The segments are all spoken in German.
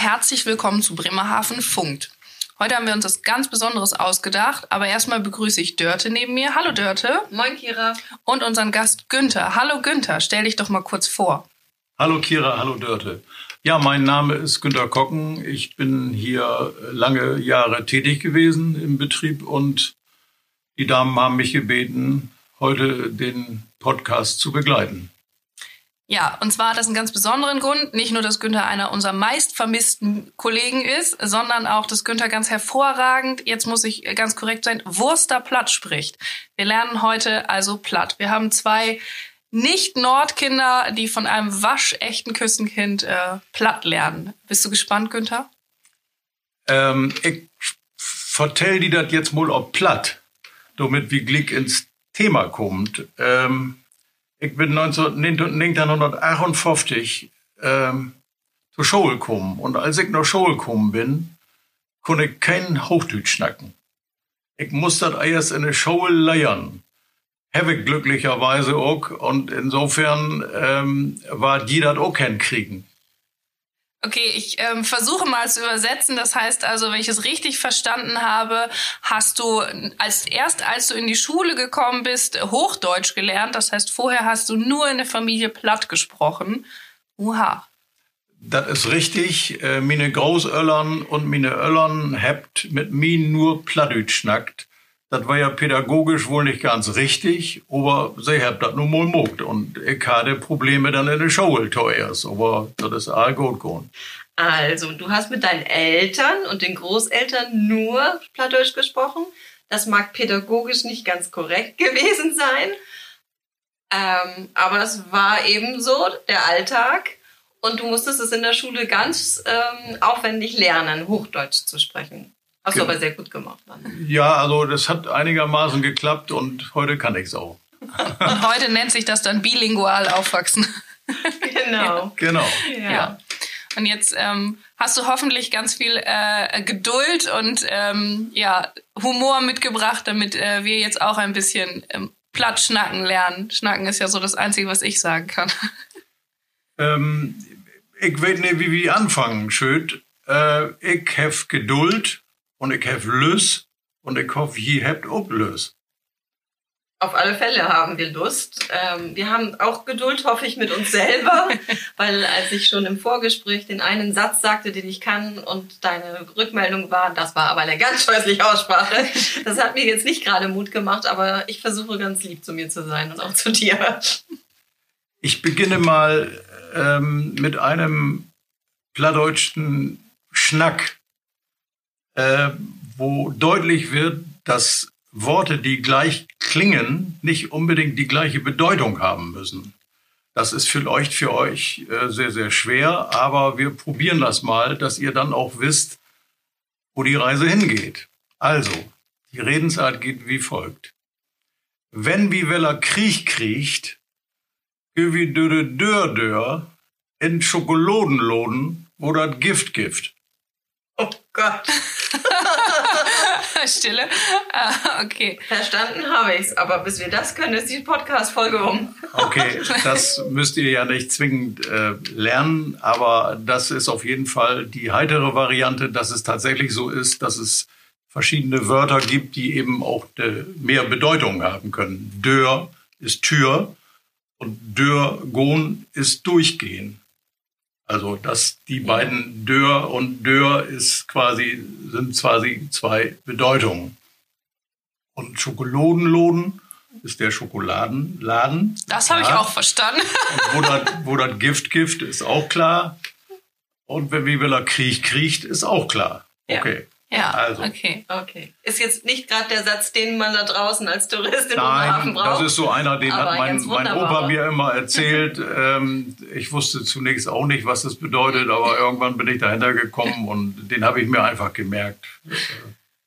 herzlich willkommen zu Bremerhaven Funkt. Heute haben wir uns was ganz Besonderes ausgedacht, aber erstmal begrüße ich Dörte neben mir. Hallo Dörte. Moin Kira. Und unseren Gast Günther. Hallo Günther, stell dich doch mal kurz vor. Hallo Kira, hallo Dörte. Ja, mein Name ist Günter Kocken. Ich bin hier lange Jahre tätig gewesen im Betrieb und die Damen haben mich gebeten, heute den Podcast zu begleiten. Ja, und zwar hat das einen ganz besonderen Grund. Nicht nur, dass Günther einer unserer meist vermissten Kollegen ist, sondern auch, dass Günther ganz hervorragend, jetzt muss ich ganz korrekt sein, Wurster Platt spricht. Wir lernen heute also Platt. Wir haben zwei nicht-Nordkinder, die von einem waschechten Küstenkind äh, platt lernen. Bist du gespannt, Günther? Ähm, ich vertell dir das jetzt mal ob platt, damit wie Glick ins Thema kommt. Ähm, ich bin 1958 ähm, zur Schule gekommen und als ich nach Schule gekommen bin, konnte ich kein Hochdeutsch schnacken. Ich musste das erst in der Schule lernen habe ich glücklicherweise auch. Und insofern ähm, war die das auch kriegen. Okay, ich ähm, versuche mal zu übersetzen. Das heißt also, wenn ich es richtig verstanden habe, hast du als erst, als du in die Schule gekommen bist, Hochdeutsch gelernt. Das heißt, vorher hast du nur in der Familie platt gesprochen. Uha. Das ist richtig. Äh, meine Großöllern und meine Öllern habt mit mir nur Plattdeutsch schnackt. Das war ja pädagogisch wohl nicht ganz richtig, aber sie haben das nun mal mogt. Und ich hatte Probleme dann in der Schule zuerst, aber das ist all gut gegangen. Also, du hast mit deinen Eltern und den Großeltern nur Plattdeutsch gesprochen. Das mag pädagogisch nicht ganz korrekt gewesen sein. Ähm, aber es war eben so der Alltag. Und du musstest es in der Schule ganz ähm, aufwendig lernen, Hochdeutsch zu sprechen. Hast du aber sehr gut gemacht. Dann. Ja, also das hat einigermaßen geklappt und heute kann ich es auch. Und heute nennt sich das dann bilingual aufwachsen. Genau. Genau. Ja. ja. Und jetzt ähm, hast du hoffentlich ganz viel äh, Geduld und ähm, ja, Humor mitgebracht, damit äh, wir jetzt auch ein bisschen ähm, platt schnacken lernen. Schnacken ist ja so das Einzige, was ich sagen kann. Ähm, ich weiß nicht, wie wir anfangen, schön. Äh, ich habe Geduld und ich habe Lust und ich hoffe, ihr habt auch Lust. Auf alle Fälle haben wir Lust. Ähm, wir haben auch Geduld, hoffe ich, mit uns selber, weil als ich schon im Vorgespräch den einen Satz sagte, den ich kann und deine Rückmeldung war, das war aber eine ganz scheußliche Aussprache, das hat mir jetzt nicht gerade Mut gemacht, aber ich versuche ganz lieb zu mir zu sein und auch zu dir. Ich beginne mal ähm, mit einem plattdeutschen Schnack äh, wo deutlich wird, dass Worte, die gleich klingen, nicht unbedingt die gleiche Bedeutung haben müssen. Das ist vielleicht für euch äh, sehr, sehr schwer, aber wir probieren das mal, dass ihr dann auch wisst, wo die Reise hingeht. Also, die Redensart geht wie folgt. Wenn wie Weller Kriech kriecht, wie döre dör dör, in Schokoladenloden oder Gift Gift. Oh Gott. Stille. Ah, okay. Verstanden habe ich es, aber bis wir das können, ist die Podcast-Folge um. Okay, das müsst ihr ja nicht zwingend äh, lernen, aber das ist auf jeden Fall die heitere Variante, dass es tatsächlich so ist, dass es verschiedene Wörter gibt, die eben auch mehr Bedeutung haben können. Dör ist Tür und Dör, Gon ist Durchgehen. Also dass die beiden Dör und Dör ist quasi, sind quasi zwei Bedeutungen. Und Schokoladenloden ist der Schokoladenladen. Das habe ich auch verstanden. Und wo das, Gift Gift ist auch klar. Und wenn Wibeler Kriech kriecht, ist auch klar. Ja. Okay. Ja, also. okay. Okay. Ist jetzt nicht gerade der Satz, den man da draußen als Tourist in Nein, braucht. das ist so einer, den hat mein, mein Opa mir immer erzählt. ähm, ich wusste zunächst auch nicht, was das bedeutet, aber irgendwann bin ich dahinter gekommen und den habe ich mir einfach gemerkt.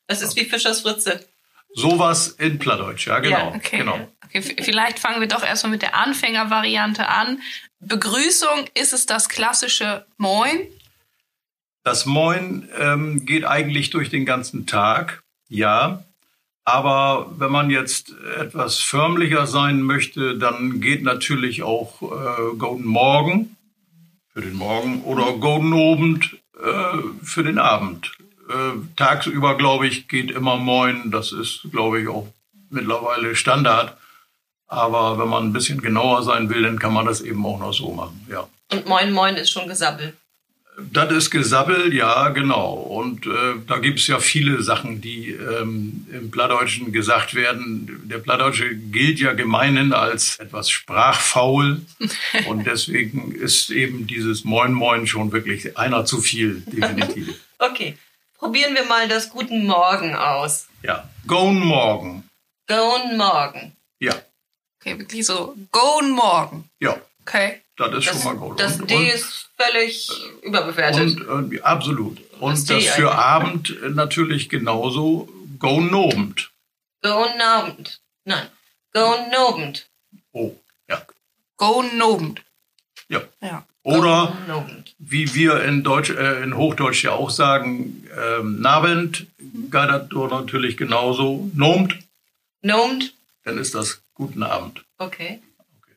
Das ist wie Fischers Fritze. Sowas in Plattdeutsch, ja, genau. Ja, okay. genau. Okay, vielleicht fangen wir doch erstmal mit der Anfängervariante an. Begrüßung, ist es das klassische Moin? Das Moin ähm, geht eigentlich durch den ganzen Tag, ja. Aber wenn man jetzt etwas förmlicher sein möchte, dann geht natürlich auch äh, Golden Morgen für den Morgen oder Golden Abend äh, für den Abend. Äh, tagsüber, glaube ich, geht immer Moin. Das ist, glaube ich, auch mittlerweile Standard. Aber wenn man ein bisschen genauer sein will, dann kann man das eben auch noch so machen, ja. Und Moin Moin ist schon Gesabbel. Das ist Gesabbel, ja, genau. Und äh, da gibt es ja viele Sachen, die ähm, im Plattdeutschen gesagt werden. Der Plattdeutsche gilt ja gemeinhin als etwas sprachfaul. und deswegen ist eben dieses Moin Moin schon wirklich einer zu viel, definitiv. okay, probieren wir mal das Guten Morgen aus. Ja, Gone Morgen. Gone Morgen. Ja. Okay, wirklich so, Gone Morgen. Ja. Okay. Das ist Das, schon mal gut. das Und- D und- ist völlig überbewertet. Und, äh, absolut. Und Das das, für. Abend äh, natürlich genauso go nobend. Gone Abend. Nein. Gone Nobend. Oh, ja. Gone Nobend. ja. Ja. Oder Nobend. wie wir in, Deutsch, äh, in Hochdeutsch ja auch sagen, ähm, Nabend, das dort natürlich genauso. Nomt, Nomed. dann ist das guten Abend. Okay.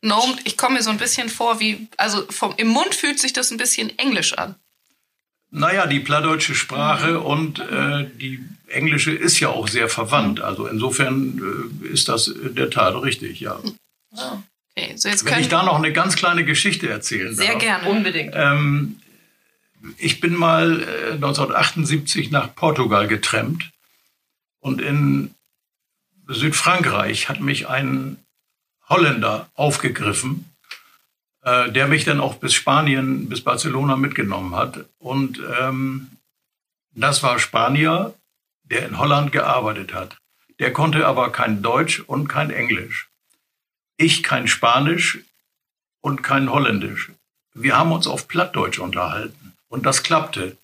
Gnomed, ich komme mir so ein bisschen vor wie, also vom, im Mund fühlt sich das ein bisschen englisch an. Naja, die plattdeutsche Sprache und äh, die englische ist ja auch sehr verwandt. Also insofern äh, ist das in der Tat richtig, ja. Okay, so jetzt Wenn ich da noch eine ganz kleine Geschichte erzählen sehr darf. gerne. Unbedingt. Ähm, ich bin mal äh, 1978 nach Portugal getrennt und in Südfrankreich hat mich ein Holländer aufgegriffen, äh, der mich dann auch bis Spanien, bis Barcelona mitgenommen hat. Und ähm, das war Spanier, der in Holland gearbeitet hat. Der konnte aber kein Deutsch und kein Englisch. Ich kein Spanisch und kein Holländisch. Wir haben uns auf Plattdeutsch unterhalten. Und das klappte,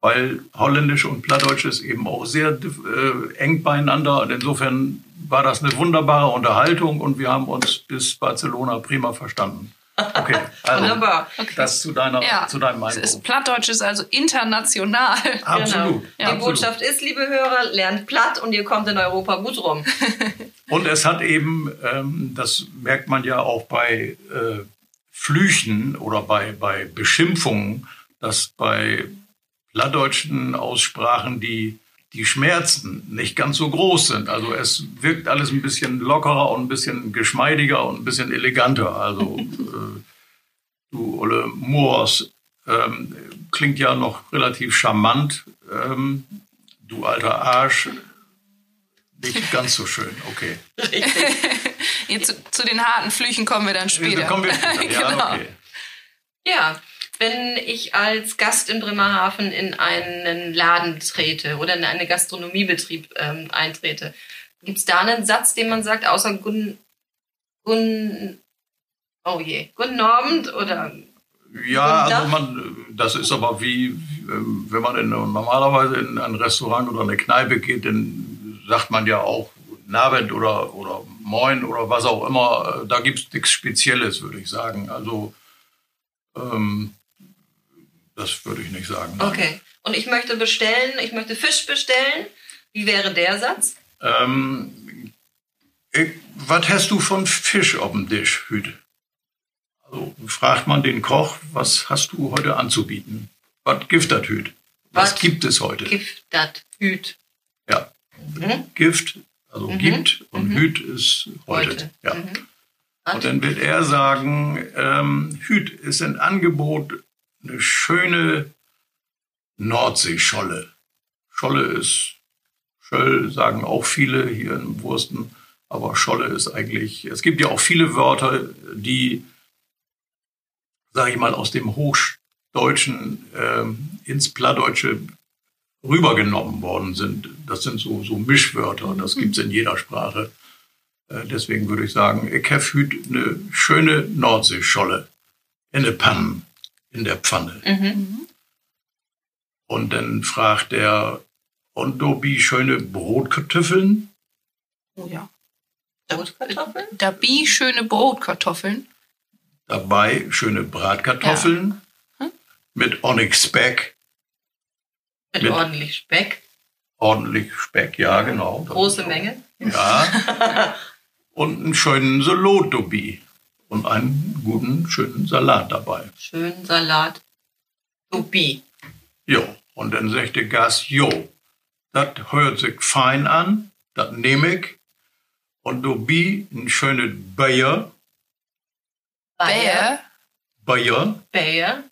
weil Holländisch und Plattdeutsch ist eben auch sehr äh, eng beieinander. Und insofern war das eine wunderbare Unterhaltung und wir haben uns bis Barcelona prima verstanden. Okay, also Wunderbar. das zu, deiner, Ja, zu deinem es ist. Plattdeutsch ist also international. Absolut. Genau. Die absolut. Botschaft ist, liebe Hörer, lernt platt und ihr kommt in Europa gut rum. Und es hat eben, ähm, das merkt man ja auch bei äh, Flüchen oder bei, bei Beschimpfungen, dass bei plattdeutschen Aussprachen die, die Schmerzen nicht ganz so groß sind. Also es wirkt alles ein bisschen lockerer und ein bisschen geschmeidiger und ein bisschen eleganter. Also äh, du Olle Moors ähm, klingt ja noch relativ charmant. Ähm, du alter Arsch, nicht ganz so schön. Okay. Jetzt zu, zu den harten Flüchen kommen wir dann später. Da kommen wir später. Ja, Genau. okay. Ja, wenn ich als Gast in Bremerhaven in einen Laden trete oder in einen Gastronomiebetrieb ähm, eintrete, gibt es da einen Satz, den man sagt, außer Guten, Guten, oh je, Guten Abend oder Ja, also man, das ist aber wie, ähm, wenn man in, normalerweise in ein Restaurant oder eine Kneipe geht, dann sagt man ja auch Nabend oder, oder Moin oder was auch immer. Da gibt es nichts Spezielles, würde ich sagen. Also, ähm, das würde ich nicht sagen. nein. Okay. Und ich möchte bestellen, ich möchte Fisch bestellen. Wie wäre der Satz? Ähm, ich, was hast du von Fisch auf dem Tisch, Hüte? Also fragt man den Koch, was hast du heute anzubieten? Was gibt das Hüt? Was Was gibt es heute? Gift dat Hüt. Ja, Mhm. Gift, also Mhm. gibt und Mhm. Hüt ist heute. Heute. Ja. Mhm. Und dann wird er sagen, ähm, Hüt ist ein Angebot, eine schöne Nordseescholle. Scholle ist, Schöll sagen auch viele hier in Wursten, aber Scholle ist eigentlich, es gibt ja auch viele Wörter, die, sage ich mal, aus dem Hochdeutschen ähm, ins Plattdeutsche rübergenommen worden sind. Das sind so, so Mischwörter, das gibt es in jeder Sprache. Äh, Deswegen würde ich sagen, heute eine schöne Nordseescholle in der Panne, in der Pfanne. Mhm. Und dann fragt er, und du bi schöne Brotkartoffeln? Oh ja. Brotkartoffeln? Dabei schöne Brotkartoffeln. Dabei schöne Bratkartoffeln Hm? mit Onyx Speck, Mit, Mit- ordentlich Speck. ordentlich Speck, ja genau. Große auch- Menge. Ja. und einen schönen Salat dabei. Und einen guten, schönen Salat dabei. Schön Salat. Dubi. Jo, und dann sagt der Gast, jo, das hört sich fein an, das nehme ich. Und du bi ein schönes Bayer, Bayer, Bayer, Bayer.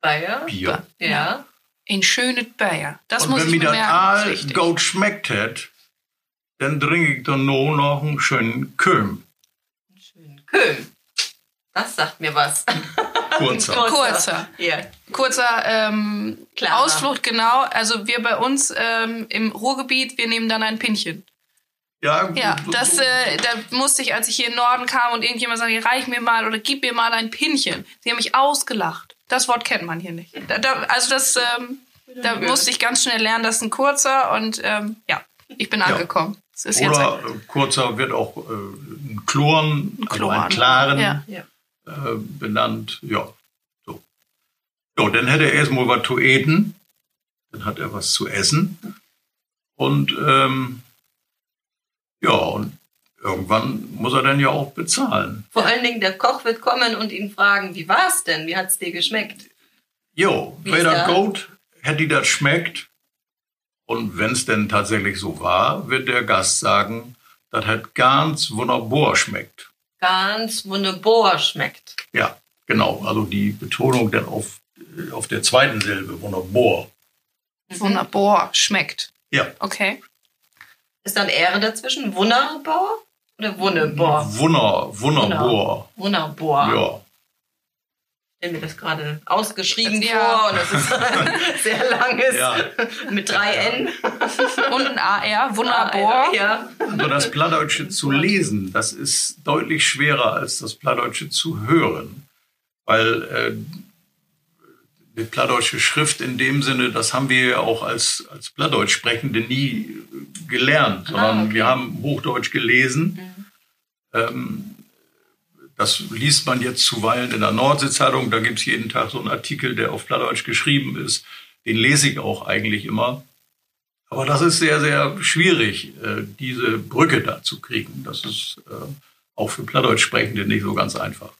Bayer. Bier. Ja. ein schönes Bayer. Das und muss wenn ich mir mir das merken. all ist wichtig. gut schmeckt hat, dann trinke ich dann nur noch einen schönen Köhm. Köhm. Das sagt mir was. Kurzer. Kurzer. Ja. Kurzer ähm, Klarer. Ausflucht, genau. Also wir bei uns ähm, im Ruhrgebiet, wir nehmen dann ein Pinchen. Ja, Ja, das, äh, da musste ich, als ich hier in den Norden kam und irgendjemand sagte, reich mir mal oder gib mir mal ein Pinchen. Sie haben mich ausgelacht. Das Wort kennt man hier nicht. Da, da, also das, ähm, da musste ich ganz schnell lernen, das ist ein kurzer und ähm, ja, ich bin angekommen. Jetzt Oder kurzer wird auch äh, Chloren, also Chloren. einen klaren Ja. Ja. äh, benannt. Ja, so. So, dann hätte er erstmal was zu eten. Dann hat er was zu essen. Und ähm, ja, und irgendwann muss er dann ja auch bezahlen. Vor allen Dingen, der Koch wird kommen und ihn fragen, wie war's denn? Wie hat's dir geschmeckt? Jo, Wie wer ist das das? gut, hätte die das schmeckt. Und wenn es denn tatsächlich so war, wird der Gast sagen, das hat ganz wunderbar schmeckt. Ganz wunderbar schmeckt. Ja, genau. Also die Betonung dann auf, äh, auf der zweiten Silbe, wunderbar. wunderbar, schmeckt. Ja, Okay. Ist dann Ehre dazwischen? Wunderbar oder wunderbar? Wunder, wunderbar. Wunderbar. Ja. Ich stelle mir das gerade ausgeschrieben Ja. vor und das ist ein sehr langes Ja. mit drei N. Und ein AR, wunderbar. Ja. Also das Plattdeutsche zu lesen, das ist deutlich schwerer als das Plattdeutsche zu hören. Weil äh, die plattdeutsche Schrift in dem Sinne, das haben wir ja auch als, als Plattdeutsch-Sprechende nie äh, gelernt, sondern Ah, okay. wir haben Hochdeutsch gelesen. Ähm, das liest man jetzt zuweilen in der Nordsee-Zeitung. Da gibt es jeden Tag so einen Artikel, der auf Plattdeutsch geschrieben ist. Den lese ich auch eigentlich immer. Aber das ist sehr, sehr schwierig, äh, diese Brücke da zu kriegen. Das ist äh, auch für Plattdeutsch-Sprechende nicht so ganz einfach.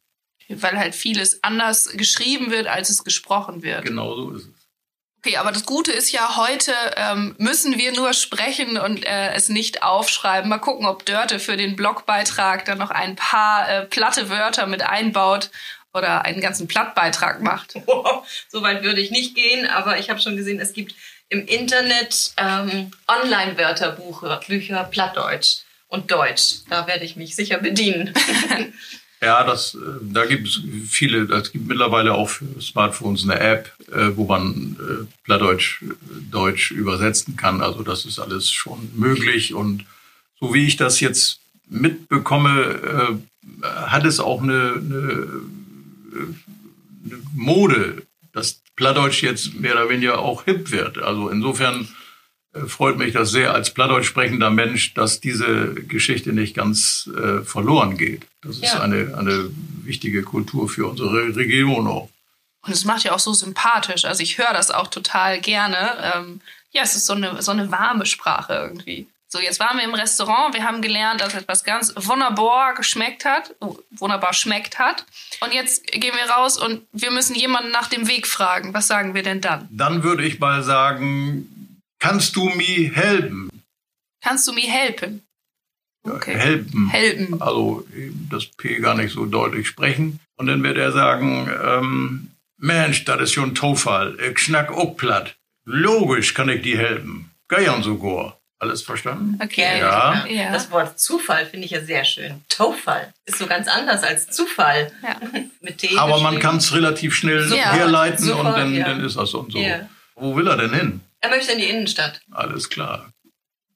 Weil halt vieles anders geschrieben wird, als es gesprochen wird. Genau so ist es. Okay, aber das Gute ist ja, heute ähm, müssen wir nur sprechen und äh, es nicht aufschreiben. Mal gucken, ob Dörte für den Blogbeitrag dann noch ein paar äh, platte Wörter mit einbaut oder einen ganzen Plattbeitrag macht. so weit würde ich nicht gehen, aber ich habe schon gesehen, es gibt im Internet ähm, Online-Wörterbuche, Bücher Plattdeutsch und Deutsch. Da werde ich mich sicher bedienen. Ja, das, äh, da gibt es viele, es gibt mittlerweile auch für Smartphones eine App, äh, wo man äh, Plattdeutsch Deutsch übersetzen kann. Also das ist alles schon möglich. Und so wie ich das jetzt mitbekomme, hat es auch eine, eine, eine Mode, dass Plattdeutsch jetzt mehr oder weniger auch hip wird. Also insofern freut mich das sehr als Plattdeutsch sprechender Mensch, dass diese Geschichte nicht ganz äh, verloren geht. Das ist Ja. eine, eine wichtige Kultur für unsere Region auch. Und es macht ja auch so sympathisch. Also ich höre das auch total gerne. Ähm, ja, es ist so eine, so eine warme Sprache irgendwie. So, jetzt waren wir im Restaurant. Wir haben gelernt, dass etwas ganz wunderbar geschmeckt hat, oh, wunderbar schmeckt hat. Und jetzt gehen wir raus und wir müssen jemanden nach dem Weg fragen. Was sagen wir denn dann? Dann würde ich mal sagen, kannst du mir helfen? Kannst du mir helfen? Okay. Helfen. Helfen. Also eben das P gar nicht so deutlich sprechen. Und dann wird er sagen, ähm, Mensch, das ist schon ein Tofall. Ich schnack auch platt. Logisch kann ich dir helfen. Geiern sogar. Alles verstanden? Okay. Ja. Ja. Das Wort Zufall finde ich ja sehr schön. Tofall ist so ganz anders als Zufall. Ja. Mit T Aber man kann es relativ schnell Ja. herleiten Super, und dann, ja. dann ist das und so. Ja. Wo will er denn hin? Er möchte in die Innenstadt. Alles klar.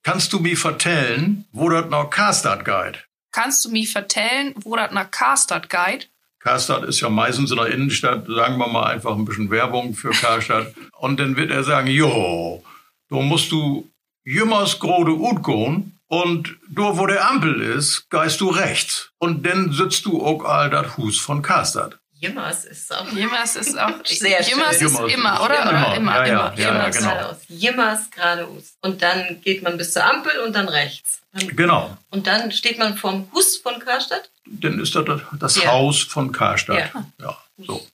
Kannst du mir vertellen, wo das noch Karstadt geht? Kannst du mir vertellen, wo das nach Karstadt geht? Karstadt ist ja meistens in der Innenstadt, sagen wir mal einfach ein bisschen Werbung für Karstadt. Und dann wird er sagen, jo, da musst du jümmers grode Ut gehen und da wo der Ampel ist, geist du rechts. Und dann sitzt du auch all das Hus von Karstadt. Jimmers ist auch Jimmers ist auch. Sehr schön. Jimmers ist Jimmers immer, ist oder? immer. Oder immer, Ja, ja, immer. ja, ja, Jimmers. genau. geradeaus. Jimmers geradeaus. Und dann geht man bis zur Ampel und dann rechts. Dann- Genau. Und dann steht man vorm Hus von Karstadt. Dann ist das das, das Ja. Haus von Karstadt. Ja. Ja, so.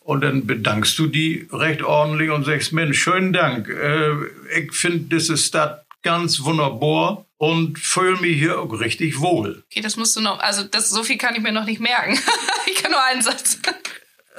Und dann bedankst du die recht ordentlich und sagst, Mensch, schönen Dank. Äh, ich finde diese Stadt ganz wunderbar und fühle mich hier auch richtig wohl. Okay, das musst du noch, also das, so viel kann ich mir noch nicht merken. ich kann nur einen Satz.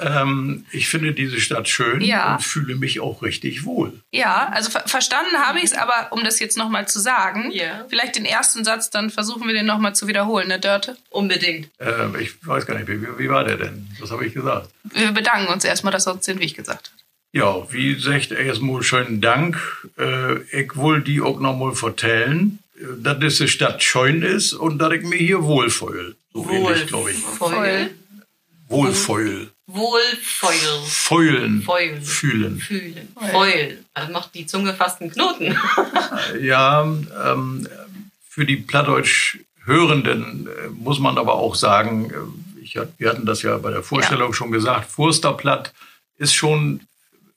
Ähm, ich finde diese Stadt schön Ja. und fühle mich auch richtig wohl. Ja, also ver verstanden habe ich es, aber um das jetzt nochmal zu sagen, Ja. vielleicht den ersten Satz, dann versuchen wir den nochmal zu wiederholen, ne, Dörte? Unbedingt. Äh, ich weiß gar nicht, wie, wie war der denn? Was habe ich gesagt? Wir bedanken uns erstmal, dass er uns den Weg gesagt hat. Ja, wie sagt erstmal schönen Dank. Äh, ich will die auch noch mal vertellen, äh, dass diese Stadt schön ist und dass ich mich hier wohlfühle. So ähnlich, glaube ich. Wohlfeul. Wohlfühl. Wohlfeul. Feulen. Feulen. Fühlen. Fühlen. Feul. Also macht die Zunge fast einen Knoten. Ja, ähm, für die Plattdeutsch Hörenden äh, muss man aber auch sagen, äh, ich, wir hatten das ja bei der Vorstellung schon gesagt, Fursterplatt ist schon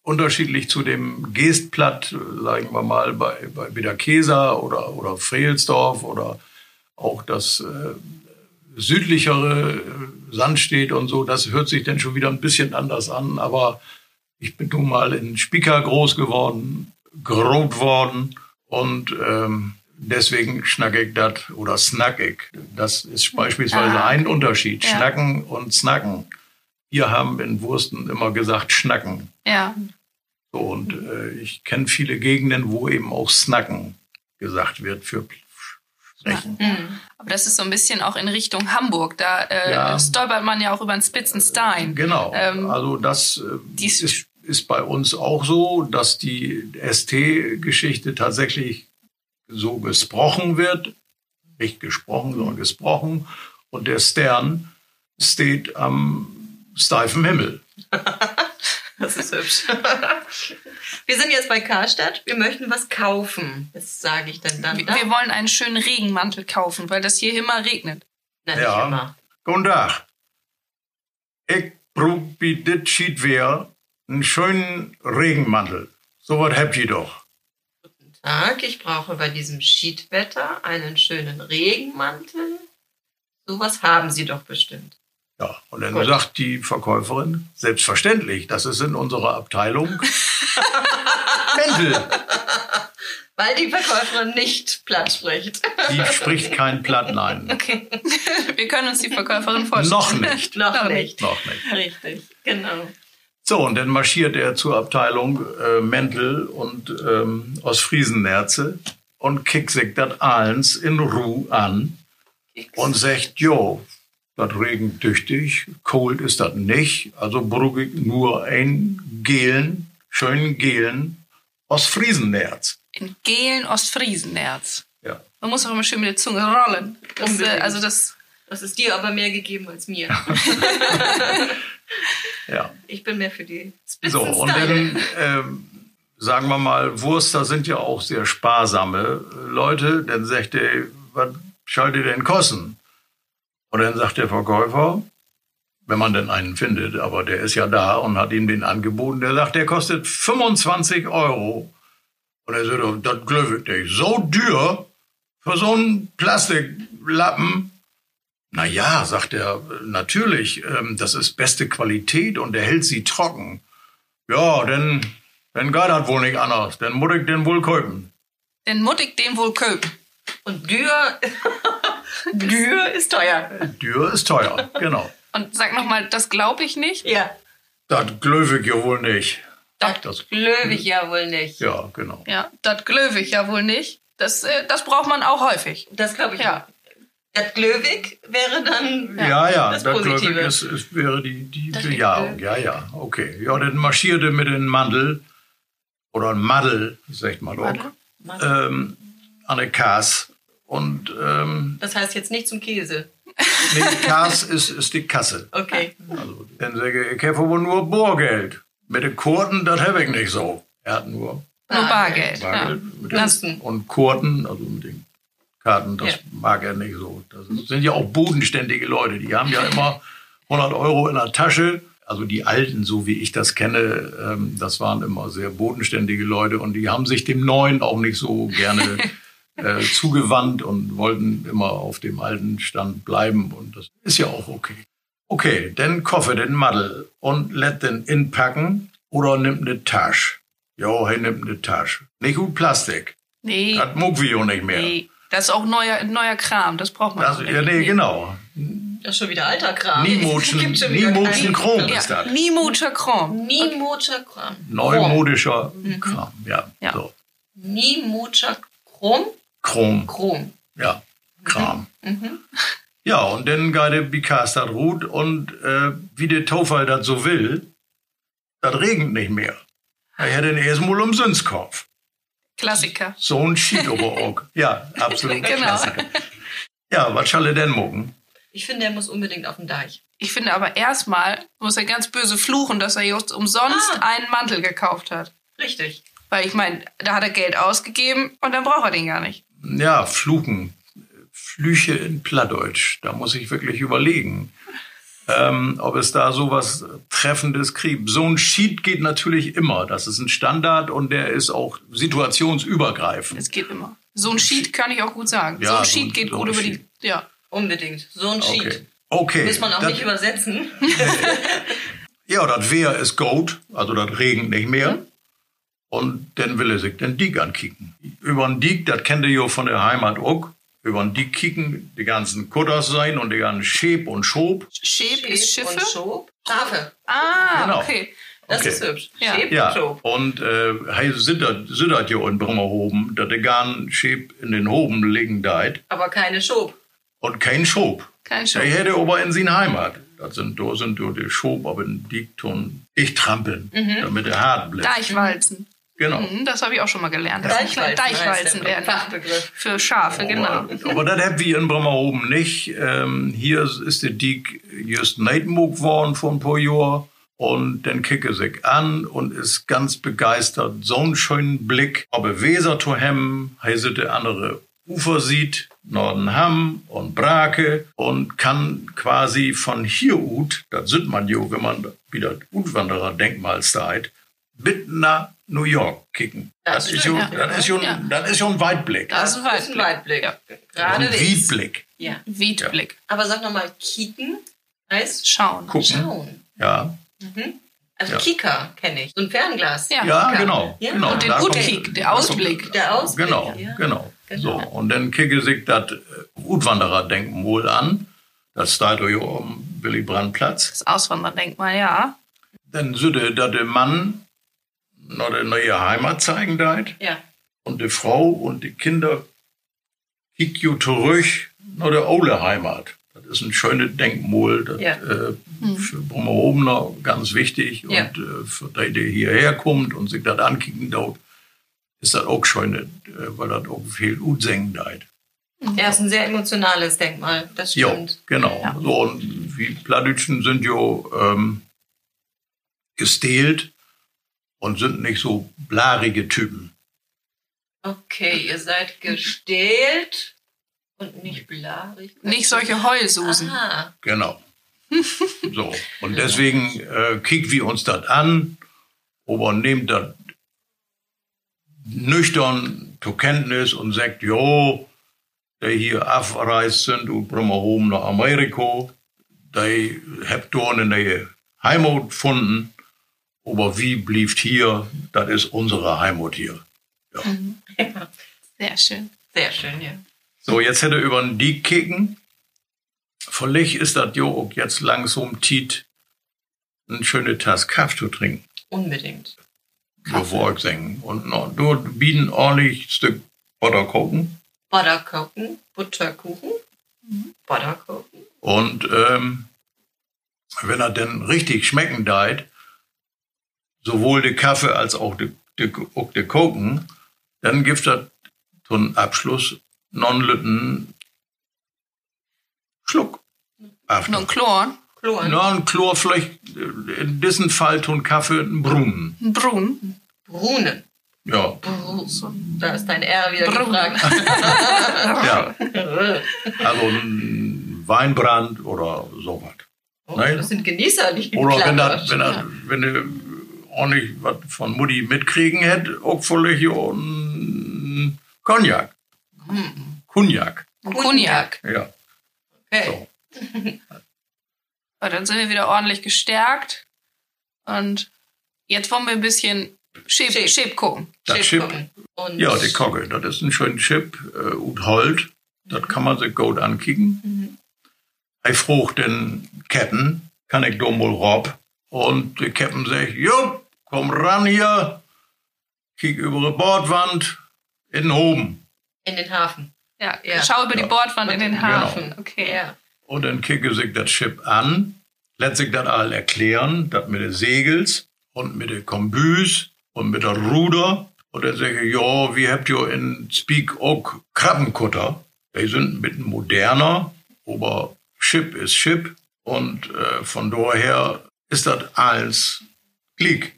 unterschiedlich zu dem Geestplatt, äh, sagen wir mal, bei, bei Biederkeser oder, oder Frehelsdorf oder auch das äh, südlichere äh, Sandstedt und so, das hört sich dann schon wieder ein bisschen anders an, aber ich bin nun mal in Spicker groß geworden, groß worden und ähm, deswegen schnack ich das oder snack ich. Das ist beispielsweise Ah, ein Unterschied. Ja. Schnacken und snacken. Wir haben in Wursten immer gesagt schnacken. Ja, So, und äh, ich kenne viele Gegenden, wo eben auch snacken gesagt wird für Sprechen. Hm. aber das ist so ein bisschen auch in Richtung Hamburg. Da äh, Ja. stolpert man ja auch über den Spitzenstein. Genau. Ähm, also das äh, ist, ist bei uns auch so, dass die ST-Geschichte tatsächlich so gesprochen wird. Nicht gesprochen, sondern gesprochen. Und der Stern steht am steifen Himmel. Das ist hübsch. Wir sind jetzt bei Karstadt. Wir möchten was kaufen. Das sage ich dann dann. Wir, ne? wir wollen einen schönen Regenmantel kaufen, weil das hier immer regnet. Na, Ja. immer. Guten Tag. Ich brauch bei dit Schied wär einen schönen Regenmantel. So was habt ihr doch. Tag, ich brauche bei diesem Schiedwetter einen schönen Regenmantel. Sowas haben Sie doch bestimmt. Ja, und dann Gut. sagt die Verkäuferin, selbstverständlich, das ist in unserer Abteilung Mäntel. Weil die Verkäuferin nicht platt spricht. Die spricht kein Platt, nein. Okay. wir können uns die Verkäuferin vorstellen. Noch nicht. Noch nicht. Noch nicht. Richtig, genau. So, und dann marschiert er zur Abteilung äh, Mäntel und ähm, Ostfriesennerze und kickt sich das eins in Ruhe an und sagt, jo, das regnet tüchtig, cold ist das nicht, also brug ich nur ein gelen, schönen gelen Ostfriesennerz. In gelen Ostfriesenerz. Ja. Man muss auch immer schön mit der Zunge rollen. Das, äh, also das, Das ist dir aber mehr gegeben als mir. Ja. Ich bin mehr für die So, und dann ähm, sagen wir mal, Wurster sind ja auch sehr sparsame Leute. Dann sagt er, was soll die denn kosten? Und dann sagt der Verkäufer, wenn man denn einen findet, aber der ist ja da und hat ihm den angeboten, der sagt, der kostet 25 Euro. Und er sagt, das ich nicht. So dür für so einen Plastiklappen. Na ja, sagt er, natürlich, ähm, das ist beste Qualität und er hält sie trocken. Ja, denn, denn geht das wohl nicht anders. Dann muss den wohl kaufen. den muttig dem wohl köpen. Und Dürr, Dürr ist teuer. Dürr ist teuer, genau. Und sag nochmal, das glaube ich nicht. Ja, Das glaube ich ja wohl nicht. das Das, löwe ich ja wohl nicht. ja, genau. Ja, das glaube ich ja wohl nicht. Das, äh, das braucht man auch häufig. Das glaube ich Ja. Das Glöwig wäre dann Ja, ja, das das, glaube ich, Positive. ist, ist, wäre die, die Das Bejahung. Ja, ja, okay. Ja, dann marschierte mit dem Mandel oder ein Madel, sagt man auch, Madel? ähm, an der Kass. Und ähm, Das heißt jetzt nicht zum Käse. nee, Kass ist, ist die Kasse. Okay. Also, dann sage ich, ich habe wohl nur Bohrgeld. Mit den Kurten, das habe ich nicht so. Er hat nur Nur Bargeld. Ja. Bargeld mit den, Lasten. und Kurten, also mit den Karten, das Ja. mag er nicht so. Das sind ja auch bodenständige Leute, die haben ja immer 100 Euro in der Tasche. Also die Alten, so wie ich das kenne, ähm, das waren immer sehr bodenständige Leute und die haben sich dem Neuen auch nicht so gerne äh, zugewandt und wollten immer auf dem alten Stand bleiben und das ist ja auch okay. Okay, dann koffe den Madel und let den inpacken oder nimmt ne Tasche. Jo, er nimmt ne Tasche. Nicht gut Plastik. Nee, wir jo nicht mehr. nee. Das ist auch neuer, neuer Kram, das braucht man Das, ja, nee, genau. Das ist schon wieder alter Kram. Keinen- Chrom Ja, ist das. Niemutscher Kram. Niemutscher Kram. Neumodischer Kram, ja. Ja. So. Niemutscher Chrom. Chrom, Chrom. ja. Kram. Mhm. Ja, und dann geht der Bikas das Rut und äh, wie der Tofall das so will, das regnet nicht mehr. Er hätte den erstmal umsonst gekauft. Klassiker. So ein Schied aber auch. Ja, absolut. Genau. Klassiker. Ja, was soll er denn mucken? Ich finde, er muss unbedingt auf den Deich. Ich finde aber erstmal muss er ganz böse fluchen, dass er just umsonst Ah. einen Mantel gekauft hat. Richtig. Weil ich meine, da hat er Geld ausgegeben und dann braucht er den gar nicht. Ja, Fluchen. Flüche in Plattdeutsch. Da muss ich wirklich überlegen, ähm, ob es da sowas Treffendes kriegt. So ein Sheet geht natürlich immer. Das ist ein Standard und der ist auch situationsübergreifend. Es geht immer. So ein Sheet kann ich auch gut sagen. Ja, so ein so Sheet ein- geht so gut über die. Sheet. Ja. Unbedingt. So ein Sheet. Okay. Okay. Muss man auch Das- nicht übersetzen. Ja, das Wehr ist gut, also das regnet nicht mehr. Und dann will er sich den Diek ankicken. Über den Diek, das kennt ihr ja von der Heimat auch. Über den Diek kicken, die ganzen Kutters sein und die ganzen Schäb und Schob. Schäb ist Schiffe. Und Schob. Schafe. Ah, Genau. okay. Das Okay. ist hübsch. Ja. Schäb Ja, und Schob. und äh, hey, sittert, sittert ja in Brummerhoben, dass der garn Schäb in den Hoben liegen deit Aber keine Schob. und kein Schob. Kein Der Schob. hätte aber in seine Heimat. Das sind, da sind da die Schob, aber in Diek tun ich trampeln, damit er hart bleibt. Deichwalzen. Genau. Mhm, das habe ich auch schon mal gelernt. Sind Deichwalzen Deichwalzen werden Fachbegriff. für Schafe, genau. Aber, aber das haben wir in Bremerhoven nicht. Ähm, hier ist der Diek just neidmug worden vor ein paar Jahren. Und dann kicke sich an und ist ganz begeistert. So einen schönen Blick. Aber Weser zu hem, heißt der andere Ufer sieht, Nordenham und Brake und kann quasi von hier ut, das sieht man jo, wenn man wieder Utwanderer-Denkmal bis nach New York kicken. Das Das, ist schon, ja. das ist schon, Ja. das ist schon ein Weitblick. Das ist ein Weitblick. Weitblick. Ja. Gerade ein. Wiedblick. Ja. Wiedblick. Aber sag nochmal, kicken heißt Schauen. Gucken. schauen. Ja, Also Ja. Kika kenne ich. So ein Fernglas. Ja. ja, genau. Ja. genau. Und den Utkick, der Ausblick. Der Ausblick. Genau, ja. genau. Genau. So, und dann kicke sich das Utwanderer-Denkmal an. Das ja am Willy Brandt-Platz. Das Auswanderdenkmal, ja. Dann sollte da der Mann eine neue Heimat zeigen deit. Ja. Und die Frau und die Kinder kicken zurück nach der Ole Heimat. Das ist ein schönes Denkmal, das Ja. äh, für Brummerhobener ganz wichtig. Ja. Und äh, für die, der hierher kommt und sich das ankicken dort, ist das auch schön, äh, weil das auch viel Utsängen deit. Er ist ein sehr emotionales Denkmal. Das Ja, stimmt. genau. Ja. So, und wie Plattdütschen sind ja ähm, gestählt und sind nicht so blarige Typen. Okay, ihr seid gestählt und nicht blarig. Nicht solche Heulsusen. Aha. Genau. so, und deswegen äh, kicken wir uns das an, aber nehmt das nüchtern zur Kenntnis und sagt, jo, die hier abreist sind und Brummerhom nach Amerika, die habt dort eine neue Heimat gefunden, aber wie blieft hier, das ist unsere Heimat hier. Sehr schön. Sehr schön, ja. So, jetzt hätte er über den Diek kicken. Vielleicht ist das jo jetzt langsam Tiet, eine schöne Tasse Kaffee zu trinken. Unbedingt. Bevor ich singen. Und noch, dort bieten ordentlich ein Stück Butter kochen. Butterkuchen, Butterkuchen, Butterkuchen. Und ähm, wenn er denn richtig schmecken deit, sowohl der Kaffee als auch der de, auch de Koken, dann gibt es zum Abschluss noch einen Lütten Schluck. After. Ein Chlor, Chlor. Ja, ein Chlor, vielleicht äh, in diesem Fall tun Kaffee einen Brunnen. ein Brun. Brunnen. Ja. Da ist dein R wieder Brun. gefragt. ja. Also ein Weinbrand oder sowas. Oh, Nein. das sind Genießer, die Oder wenn, das, wenn, das, wenn ordentlich was von Mutti mitkriegen hätte, auch vielleicht ein Cognac. Cognac, Ein Cognac. ja. Okay. So. Dann sind wir wieder ordentlich gestärkt. Und jetzt wollen wir ein bisschen Chip, Chip. Chip gucken. Das Chip Chip, gucken. Und ja, die Kogge, das ist ein schöner Chip äh, und Holt. Das kann man sich gut ankicken. Mhm. Ich frug den Ketten, kann ich mal rob? Und der Captain sagt, jo, komm ran hier, kick über die Bordwand, in den oben. in den Hafen. Ja, Ja. schau über die Ja. Bordwand in den Genau. Hafen. Okay. Ja. Und dann kicke sich das Chip an, lässt sich das all erklären, das mit den Segels und mit der Kombüs und mit der Ruder. Und dann sage ich, ja, wie habt ihr in Speak auch Krabbenkutter? Die sind ein bisschen moderner, aber Chip ist Chip. Und äh, von daher ist das alles Glick.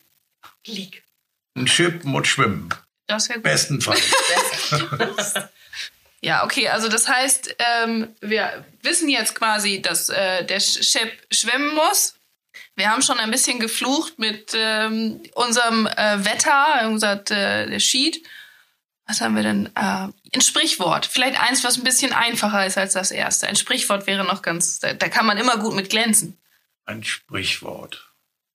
Glick. Ein Chip muss schwimmen. Das wäre gut. Bestenfalls. Ja, okay, also das heißt, ähm, wir wissen jetzt quasi, dass äh, der Chip schwimmen muss. Wir haben schon ein bisschen geflucht mit ähm, unserem äh, Wetter, unser äh, der Sheet. Was haben wir denn? Äh, ein Sprichwort. Vielleicht eins, was ein bisschen einfacher ist als das erste. Ein Sprichwort wäre noch ganz, da, da kann man immer gut mit glänzen. Ein Sprichwort.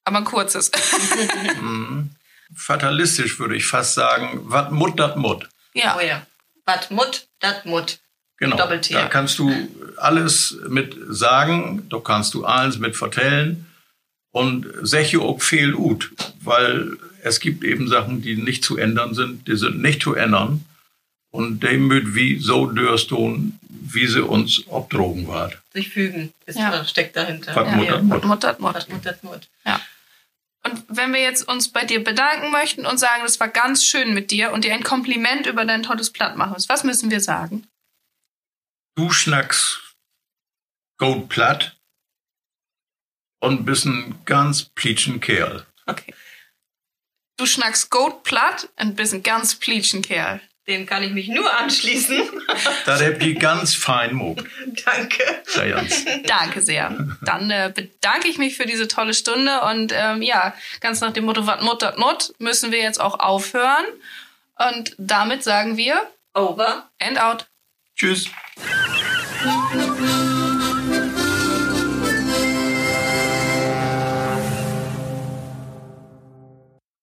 Aber ein kurzes. Fatalistisch würde ich fast sagen, wat mut, dat mut. ja. Oh ja. Wat mut, dat mut. Genau. Doppelt-T. Da kannst du alles mit sagen, da kannst du alles mit vertellen und seche auch fehl ut, weil es gibt eben Sachen, die nicht zu ändern sind, die sind nicht zu ändern und dem müd wie so dörst du, wie sie uns obdrogen war. Sich fügen. Ist Ja. ja. steckt dahinter. Wat Ja. mut, dat mut. Mut, dat Mut. Wat mut, dat mut. Ja. Und wenn wir jetzt uns bei dir bedanken möchten und sagen, das war ganz schön mit dir und dir ein Kompliment über dein tolles Platt machen, was müssen wir sagen? Du schnackst gut platt und bist ein ganz pleatschen Kerl. Okay. Du schnackst Goat platt und bist ein ganz pleatschen Kerl. Dem kann ich mich nur anschließen. Da habt ihr ganz fein Mob. Danke. Ja, Jans. Danke sehr. Dann äh, bedanke ich mich für diese tolle Stunde und ähm, ja, ganz nach dem Motto, wat Mut, dat Mut, müssen wir jetzt auch aufhören. Und damit sagen wir Over. and out. Tschüss.